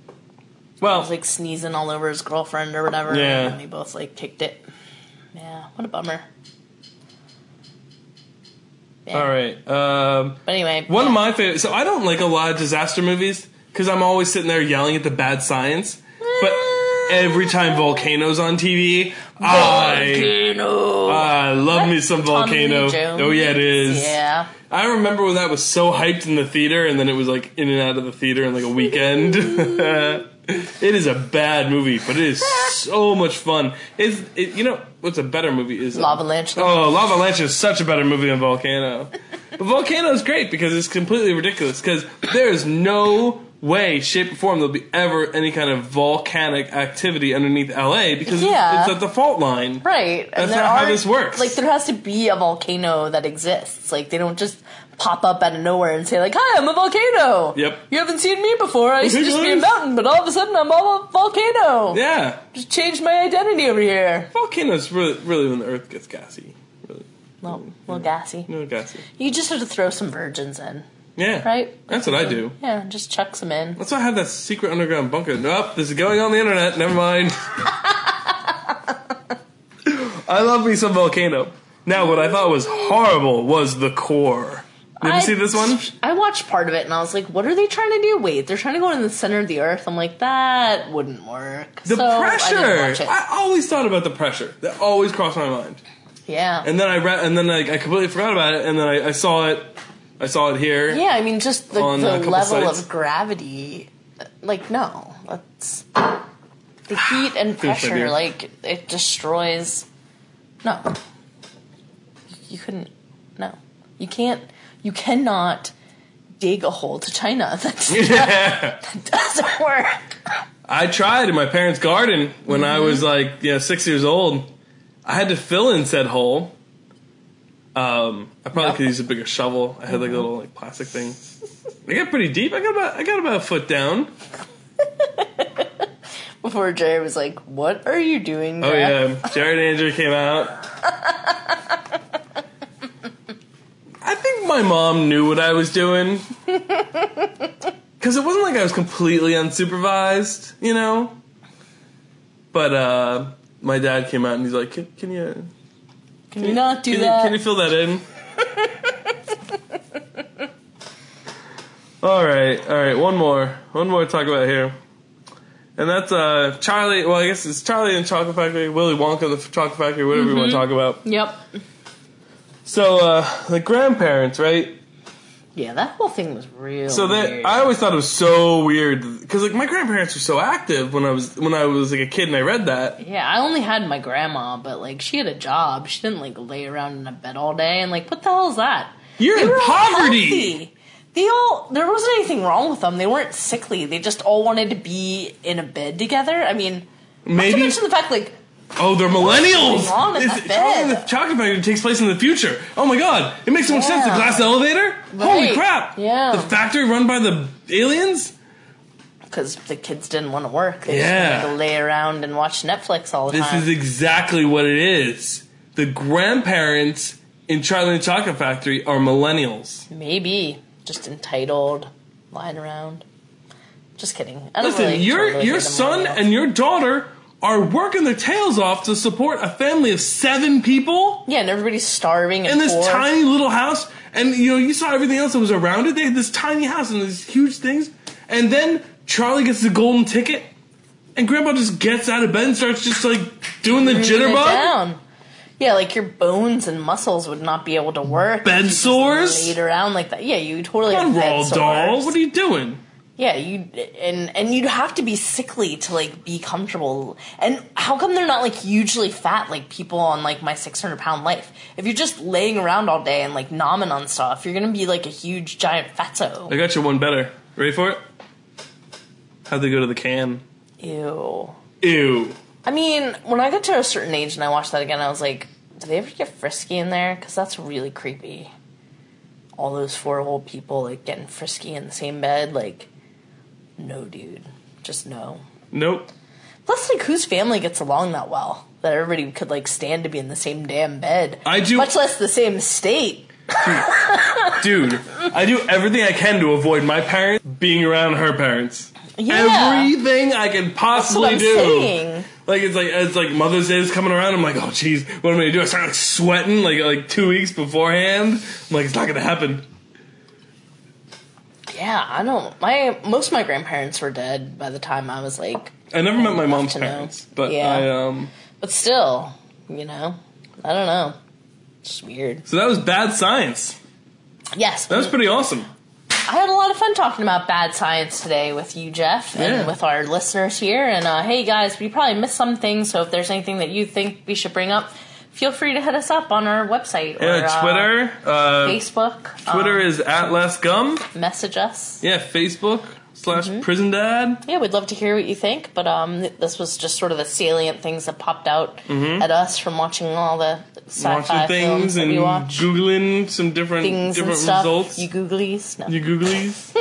He Well, was like sneezing all over his girlfriend or whatever. Yeah. And they both like kicked it. Yeah, what a bummer. Yeah. all right. Um, But anyway, one of my favorite. So I don't like a lot of disaster movies because I'm always sitting there yelling at the bad science. But every time volcanoes on TV, I Volcano. I love me some volcano. Oh yeah, it is. Yeah. I remember when that was so hyped in the theater, and then it was like in and out of the theater in like a weekend. it is a bad movie, but it is so much fun. Is it, you know what's a better movie is Lava Lanch. Oh, Lava Lanch is such a better movie than Volcano. but Volcano is great because it's completely ridiculous. Because there is no way, shape, or form there'll be ever any kind of volcanic activity underneath LA because Yeah. it's at the fault line. Right. That's not how this works. Like there has to be a volcano that exists. Like they don't just pop up out of nowhere and say like, "Hi, I'm a volcano." Yep. You haven't seen me before. I used to just be a mountain, but all of a sudden I'm all a volcano. Yeah, Just changed my identity over here. volcanoes really, really when the Earth gets gassy. Really, Well, a little gassy. no gassy. You just have to throw some virgins in, Yeah, right? That's what I do. Yeah, just chuck some in. That's why I have that secret underground bunker. Nope, this is going on the internet. Never mind. I love me some volcano. Now, what I thought was horrible was the core. You ever I- see this one? I watched part of it and I was like, what are they trying to do? Wait, they're trying to go in the center of the earth. I'm like, that wouldn't work. The so I pressure. it. I always thought about the pressure. That always crossed my mind. yeah. And then I read, and then I, I completely forgot about it. And then I, I saw it. I saw it here. Yeah, I mean, just the, On uh, the level sites. of gravity. Uh, like, no, that's the heat and pressure. Like, it destroys. No, you couldn't. No, you can't. You cannot dig a hole to China. That's Yeah. doesn't work. I tried in my parents' garden when I was like, yeah, six years old. I had to fill in said hole. Um, I probably Yep. could use a bigger shovel. I had like a little like plastic thing. I got pretty deep. I got about I got about a foot down. Before Jerry was like, "What are you doing?" Oh Dad?" yeah, Jared Andrew came out. I think my mom knew what I was doing because it wasn't like I was completely unsupervised, you know. But uh, my dad came out and he's like, "Can, can you Can you not do can that? You, can you fill that in?" all right, all right. One more, one more to talk about here, and that's uh, Charlie. Well, I guess it's Charlie and Chocolate Factory, Willy Wonka, the Chocolate Factory, whatever you want to talk about. Yep. So, uh, the grandparents, right? Yeah, that whole thing was real. So that weird. I always thought it was so weird because like my grandparents were so active when I was when I was like a kid and I read that. Yeah, I only had my grandma, but like she had a job. She didn't like lay around in a bed all day. And like, what the hell is that? You're They in poverty. healthy. They all there wasn't anything wrong with them. They weren't sickly. They just all wanted to be in a bed together. I mean, not to Maybe mention the fact like oh they're millennials. going on It's- that Charlie and the Chocolate Factory takes place in the future. Oh my god, it makes so much sense. The Yeah. glass elevator. Holy Right. crap! Yeah. the factory run by the aliens. because the kids didn't want to work. They Yeah. just wanted to lay around and watch Netflix all the time. This time. is exactly what it is. The grandparents in Charlie and the Chocolate Factory are millennials. Maybe just entitled, lying around. Just kidding. I don't Listen, really your your son and your daughter are working their tails off to support a family of seven people yeah, and everybody's starving and in this poor. tiny little house. And you know, you saw everything else that was around it. They had this tiny house and these huge things. And then Charlie gets the golden ticket, and Grandpa just gets out of bed and starts just like doing the Bringing it jitterbug. down. Yeah, like your bones and muscles would not be able to work. Bed if you just sores? Laid around like that. Yeah, you totally Come have on, bed Roald Dahl. sores. What are you doing? Yeah, you and and you'd have to be sickly to like be comfortable. And how come they're not like hugely fat like people on like my six hundred pound life? If you're just laying around all day and like nomming on stuff, you're gonna be like a huge giant fatso. I got you one better. Ready for it? How'd they go to the can? Ew. Ew. I mean, when I got to a certain age and I watched that again, I was like, do they ever get frisky in there? Because that's really creepy. All those four old people like getting frisky in the same bed, like, no, dude, just no. Nope. Plus, like, whose family gets along that well that everybody could like stand to be in the same damn bed? I do- much less the same state. Dude, I do everything I can to avoid my parents being around her parents. Yeah, Everything I can possibly do. saying. Like it's like it's like Mother's Day is coming around. I'm like, oh jeez, what am I gonna do? I start like sweating like like two weeks beforehand. I'm like, it's not gonna happen. Yeah, I don't. My most of my grandparents were dead by the time I was like, I never met my mom's to know. parents, but Yeah. I um. but still, you know, I don't know. It's weird. So that was bad science. Yes, That was pretty awesome. I had a lot of fun talking about bad science today with you, Jeff, and Yeah. with our listeners here. And uh, hey, guys, we probably missed some things, so if there's anything that you think we should bring up, feel free to hit us up on our website or Yeah, uh, Twitter. Uh, Facebook. Twitter um, is at less gum. message us. Yeah, Facebook slash Mm-hmm. prison dad. Yeah, we'd love to hear what you think. But um, this was just sort of the salient things that popped out at us from watching all the sci-fi Mm-hmm. Films things and watch. googling some different things different stuff. results. You googlies. No. You googlies.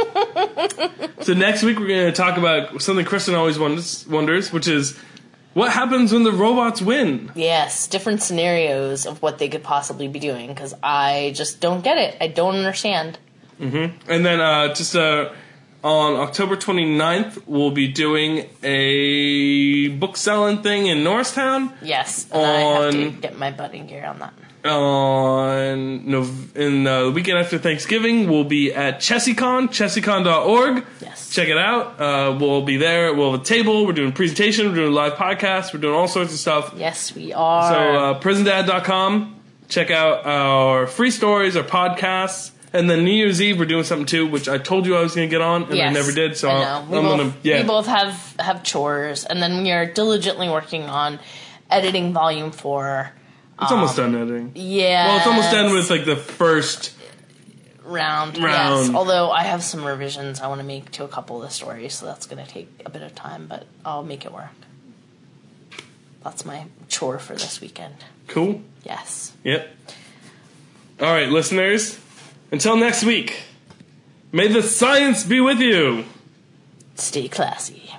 so next week we're going to talk about something Kristen always wonders, wonders, which is what happens when the robots win. Yes, different scenarios of what they could possibly be doing because I just don't get it. I don't understand. Mm-hmm. And then uh, just uh, on October 29th, we'll be doing a book selling thing in Norristown. Yes, and I have to On- get my button gear on that. On Nov- in uh, the weekend after Thanksgiving, we'll be at ChessieCon, chessiecon.org. Yes. Check it out. Uh, we'll be there. We'll have a table. We're doing presentation. We're doing live podcast. We're doing all sorts of stuff. Yes, we are. So, uh, prisondad.com. Check out our free stories, our podcasts. And then New Year's Eve, we're doing something too, which I told you I was going to get on, and I never did. So I. We going to, yeah. we both have have chores, and then we are diligently working on editing volume four. It's almost um, done editing. Yeah. Well, it's almost done with like the first. round. Yes. Although I have some revisions I want to make to a couple of the stories, so that's going to take a bit of time, but I'll make it work. That's my chore for this weekend. Cool. Yes. Yep. All right, listeners. Until next week, may the science be with you. Stay classy.